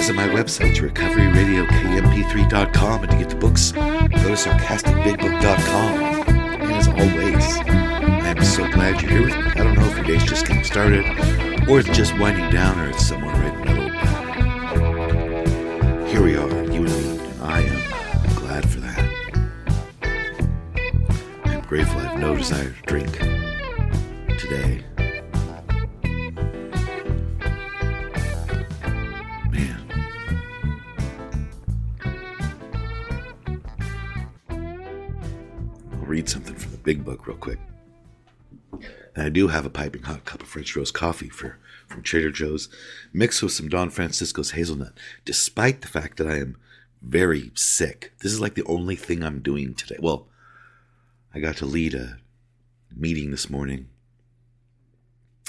Visit my website, recoveryradiokmp3.com, and to get the books, go to sarcasticbigbook.com. And as always, I am so glad you're here with me. I don't know if your day's just getting started, or it's just winding down, or it's somewhere right in the middle. Here we are, you and me, and I am glad for that. I'm grateful I have no desire read something from the big book real quick. And I do have a piping hot cup of French roast coffee for from Trader Joe's, mixed with some Don Francisco's hazelnut, despite the fact that I am very sick. This is like the only thing I'm doing today. Well, I got to lead a meeting this morning.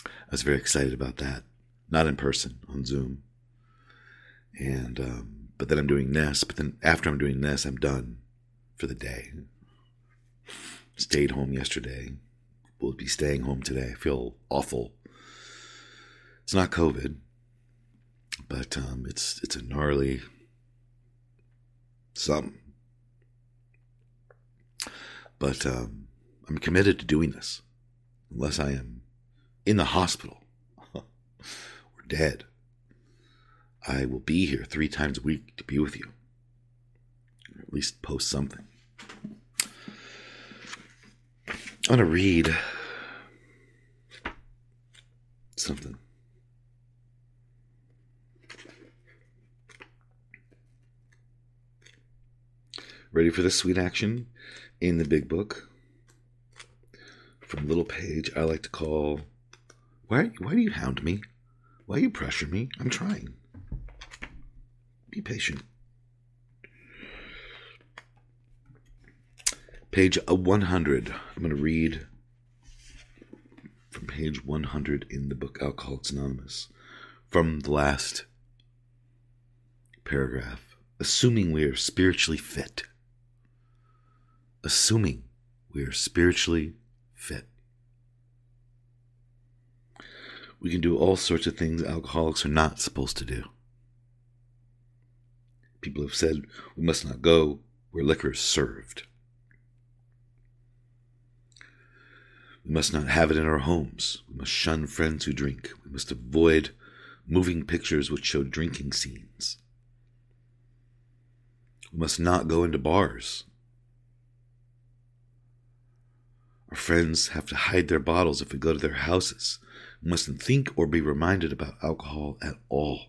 I was very excited about that. Not in person, on Zoom. And um, but then I'm doing this. But then after I'm doing this, I'm done for the day. Stayed home yesterday. Will be staying home today. I feel awful. It's not COVID, but um, it's it's a gnarly something. But um, I'm committed to doing this, unless I am in the hospital or dead. I will be here three times a week to be with you, or at least post something. I'm gonna read something. Ready for the sweet action in the big book? From little page I like to call Why why do you hound me? Why you pressure me? I'm trying. Be patient. Page 100. I'm going to read from page 100 in the book Alcoholics Anonymous from the last paragraph. Assuming we are spiritually fit. Assuming we are spiritually fit. We can do all sorts of things alcoholics are not supposed to do. People have said we must not go where liquor is served. We must not have it in our homes. We must shun friends who drink. We must avoid moving pictures which show drinking scenes. We must not go into bars. Our friends have to hide their bottles if we go to their houses. We mustn't think or be reminded about alcohol at all.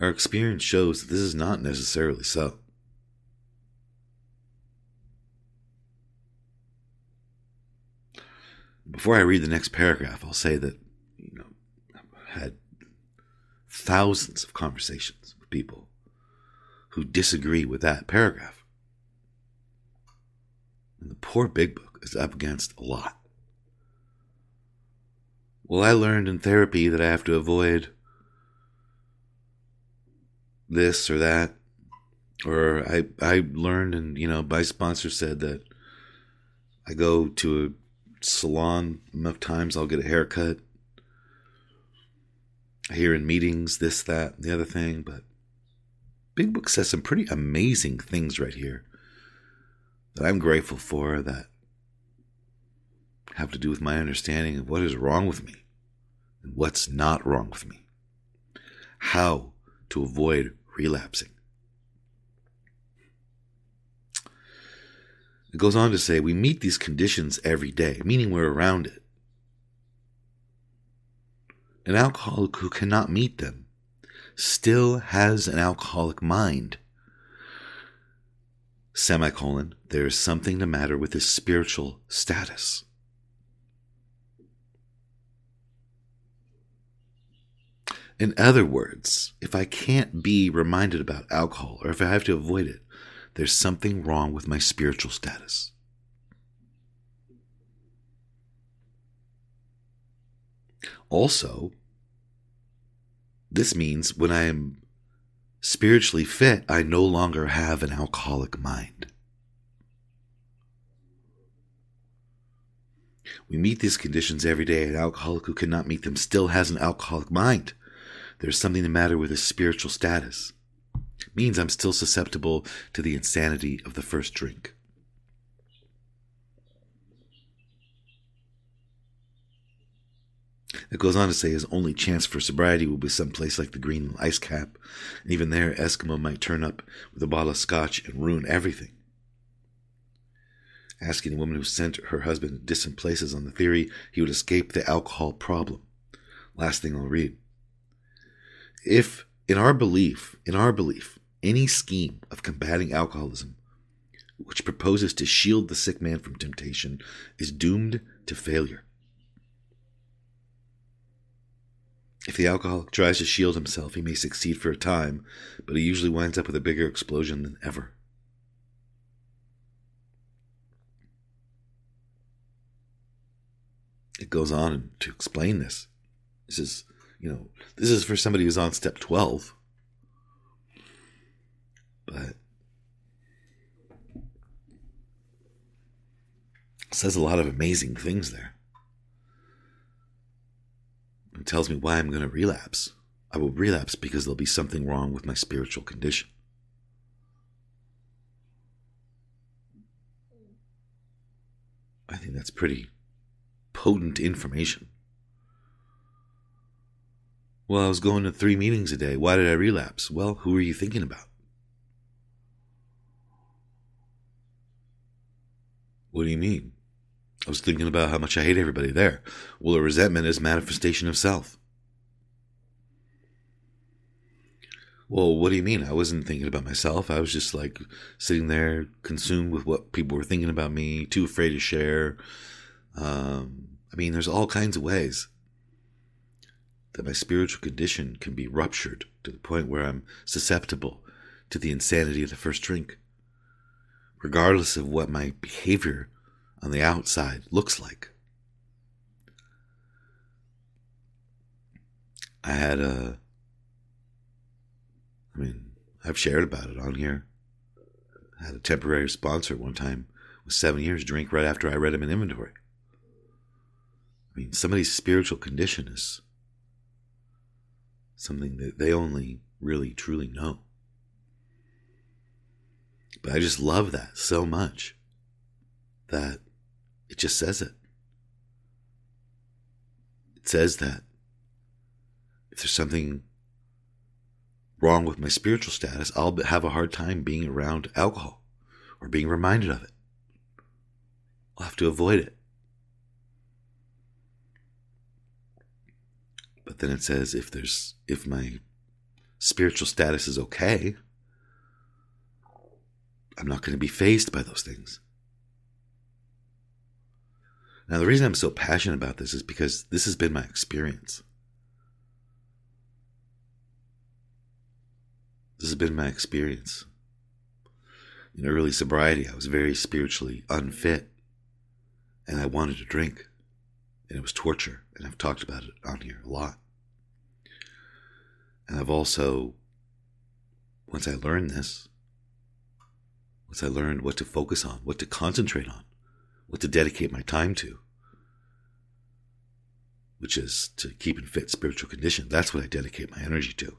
Our experience shows that this is not necessarily so. Before I read the next paragraph, I'll say that you know I've had thousands of conversations with people who disagree with that paragraph. And the poor big book is up against a lot. Well, I learned in therapy that I have to avoid this or that. Or I I learned and you know, my sponsor said that I go to a salon enough times I'll get a haircut. Hear in meetings this, that, the other thing, but Big Book says some pretty amazing things right here that I'm grateful for that have to do with my understanding of what is wrong with me and what's not wrong with me, how to avoid relapsing. It goes on to say we meet these conditions every day, meaning we're around it. An alcoholic who cannot meet them still has an alcoholic mind. Semicolon, there is something the matter with his spiritual status. In other words, if I can't be reminded about alcohol or if I have to avoid it, there's something wrong with my spiritual status. Also, this means when I am spiritually fit, I no longer have an alcoholic mind. We meet these conditions every day. An alcoholic who cannot meet them still has an alcoholic mind. There's something the matter with his spiritual status. Means I'm still susceptible to the insanity of the first drink. It goes on to say his only chance for sobriety will be some place like the Green Ice Cap, and even there, Eskimo might turn up with a bottle of scotch and ruin everything. Asking a woman who sent her husband to distant places on the theory he would escape the alcohol problem. Last thing I'll read. If, in our belief, in our belief, any scheme of combating alcoholism which proposes to shield the sick man from temptation is doomed to failure. If the alcoholic tries to shield himself, he may succeed for a time, but he usually winds up with a bigger explosion than ever. It goes on to explain this. This is, you know, this is for somebody who's on step 12. But says a lot of amazing things there. It tells me why I'm going to relapse. I will relapse because there'll be something wrong with my spiritual condition. I think that's pretty potent information. Well, I was going to three meetings a day. Why did I relapse? Well, who were you thinking about? What do you mean? I was thinking about how much I hate everybody there. Well, a resentment is manifestation of self. Well, what do you mean? I wasn't thinking about myself. I was just like sitting there, consumed with what people were thinking about me, too afraid to share. Um, I mean, there's all kinds of ways that my spiritual condition can be ruptured to the point where I'm susceptible to the insanity of the first drink, regardless of what my behavior on the outside looks like. I had a, I mean, I've shared about it on here. I had a temporary sponsor one time with seven years drink right after I read him an inventory. I mean, somebody's spiritual condition is something that they only really truly know. But I just love that so much that it just says it. It says that if there's something wrong with my spiritual status, I'll have a hard time being around alcohol or being reminded of it. I'll have to avoid it. Then it says if there's if my spiritual status is okay, I'm not going to be fazed by those things. Now, the reason I'm so passionate about this is because this has been my experience. This has been my experience. In early sobriety, I was very spiritually unfit and I wanted to drink. And it was torture. And I've talked about it on here a lot. And I've also, once I learned this, once I learned what to focus on, what to concentrate on, what to dedicate my time to, which is to keep in fit spiritual condition. That's what I dedicate my energy to.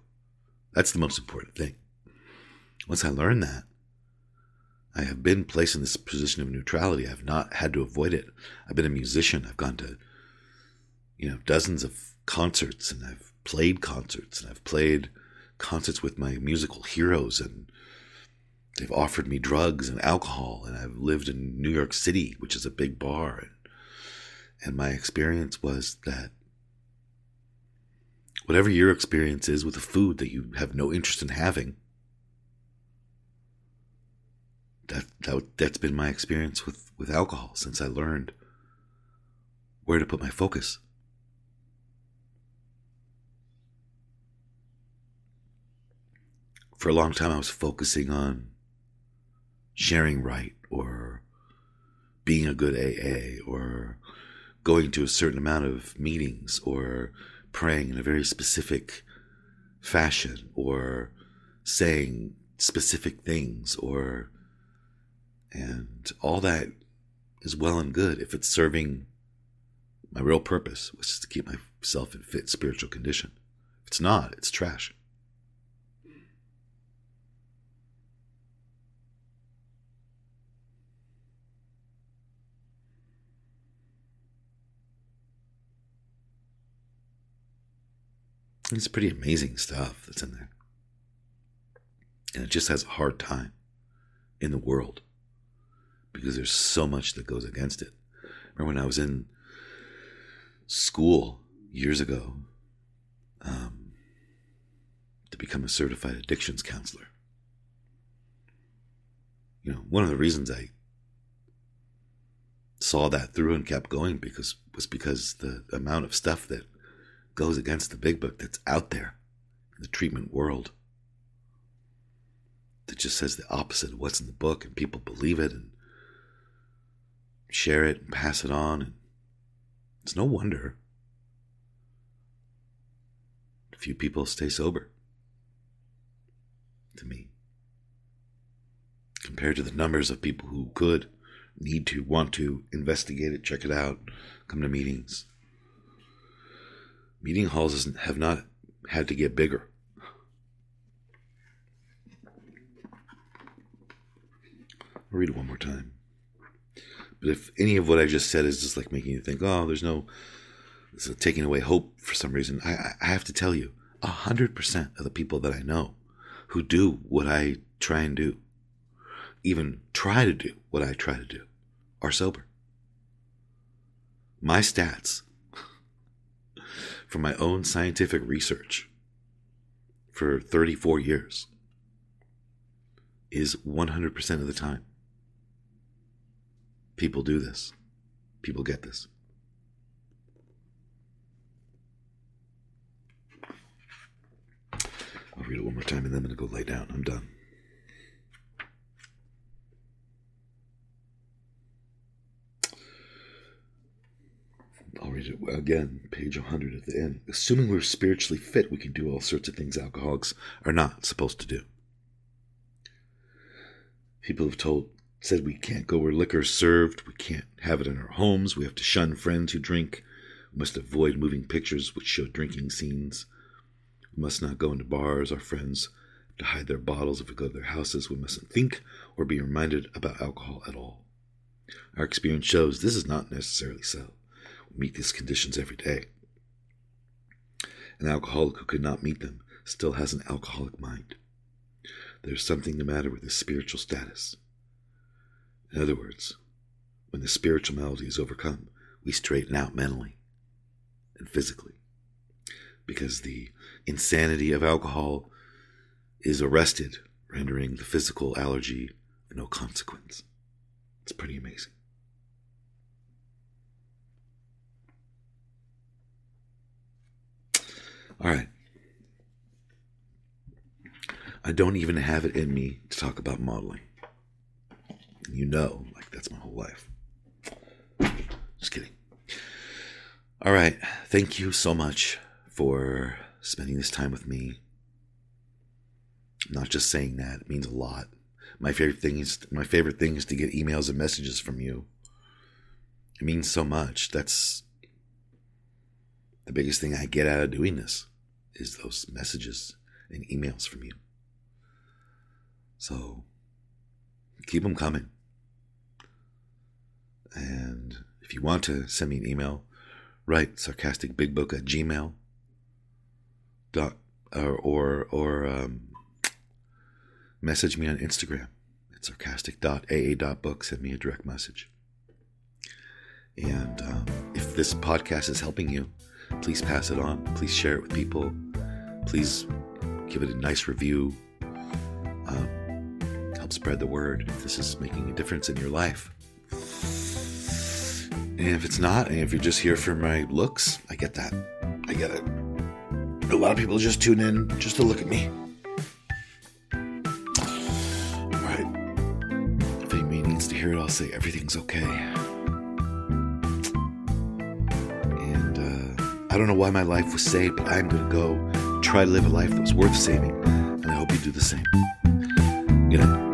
That's the most important thing. Once I learned that, I have been placed in this position of neutrality. I've not had to avoid it. I've been a musician. I've gone to, you know, dozens of concerts and I've played concerts and I've played concerts with my musical heroes and they've offered me drugs and alcohol and I've lived in New York City, which is a big bar and and my experience was that whatever your experience is with a food that you have no interest in having, that, that that's been my experience with, with alcohol since I learned where to put my focus. For a long time, I was focusing on sharing right or being a good AA or going to a certain amount of meetings or praying in a very specific fashion or saying specific things or and all that is well and good if it's serving my real purpose which is to keep myself in fit spiritual condition. If it's not it's trash It's pretty amazing stuff that's in there. And it just has a hard time in the world because there's so much that goes against it. Remember when I was in school years ago um, to become a certified addictions counselor? You know, one of the reasons I saw that through and kept going because was because the amount of stuff that goes against the big book that's out there in the treatment world that just says the opposite of what's in the book and people believe it and share it and pass it on and it's no wonder. A few people stay sober to me compared to the numbers of people who could need to want to investigate it check it out come to meetings meeting halls have not had to get bigger. I'll read it one more time. But if any of what I just said is just like making you think, oh, there's no, it's taking away hope for some reason, I, I have to tell you, a hundred percent of the people that I know who do what I try and do, even try to do what I try to do, are sober. My stats from my own scientific research for 34 years is 100% of the time. People do this. People get this. I'll read it one more time and then I'm going to go lay down. I'm done. I'll read it again, page 100 at the end. Assuming we're spiritually fit, we can do all sorts of things alcoholics are not supposed to do. People have told, said we can't go where liquor is served, we can't have it in our homes, we have to shun friends who drink, we must avoid moving pictures which show drinking scenes, we must not go into bars, our friends have to hide their bottles if we go to their houses, we mustn't think or be reminded about alcohol at all. Our experience shows this is not necessarily so meet these conditions every day. An alcoholic who could not meet them still has an alcoholic mind. There's something the matter with his spiritual status. In other words, when the spiritual malady is overcome, we straighten out mentally and physically. Because the insanity of alcohol is arrested, rendering the physical allergy no consequence. It's pretty amazing. All right. I don't even have it in me to talk about modeling. You know, like that's my whole life. Just kidding. All right. Thank you so much for spending this time with me. I'm not just saying that, it means a lot. My favorite thing is my favorite thing is to get emails and messages from you. It means so much. That's the biggest thing I get out of doing this is those messages and emails from you. So keep them coming. And if you want to send me an email, write sarcasticbigbook at gmail dot or or, or um, message me on Instagram at sarcastic.aa.book. Send me a direct message. And um, if this podcast is helping you, please pass it on. Please share it with people. Please give it a nice review. Um, help spread the word if this is making a difference in your life. And if it's not, and if you're just here for my looks, I get that. I get it. A lot of people just tune in just to look at me. All right. If anybody needs to hear it, I'll say everything's okay. I don't know why my life was saved, but I'm going to go try to live a life that was worth saving. And I hope you do the same. Good night.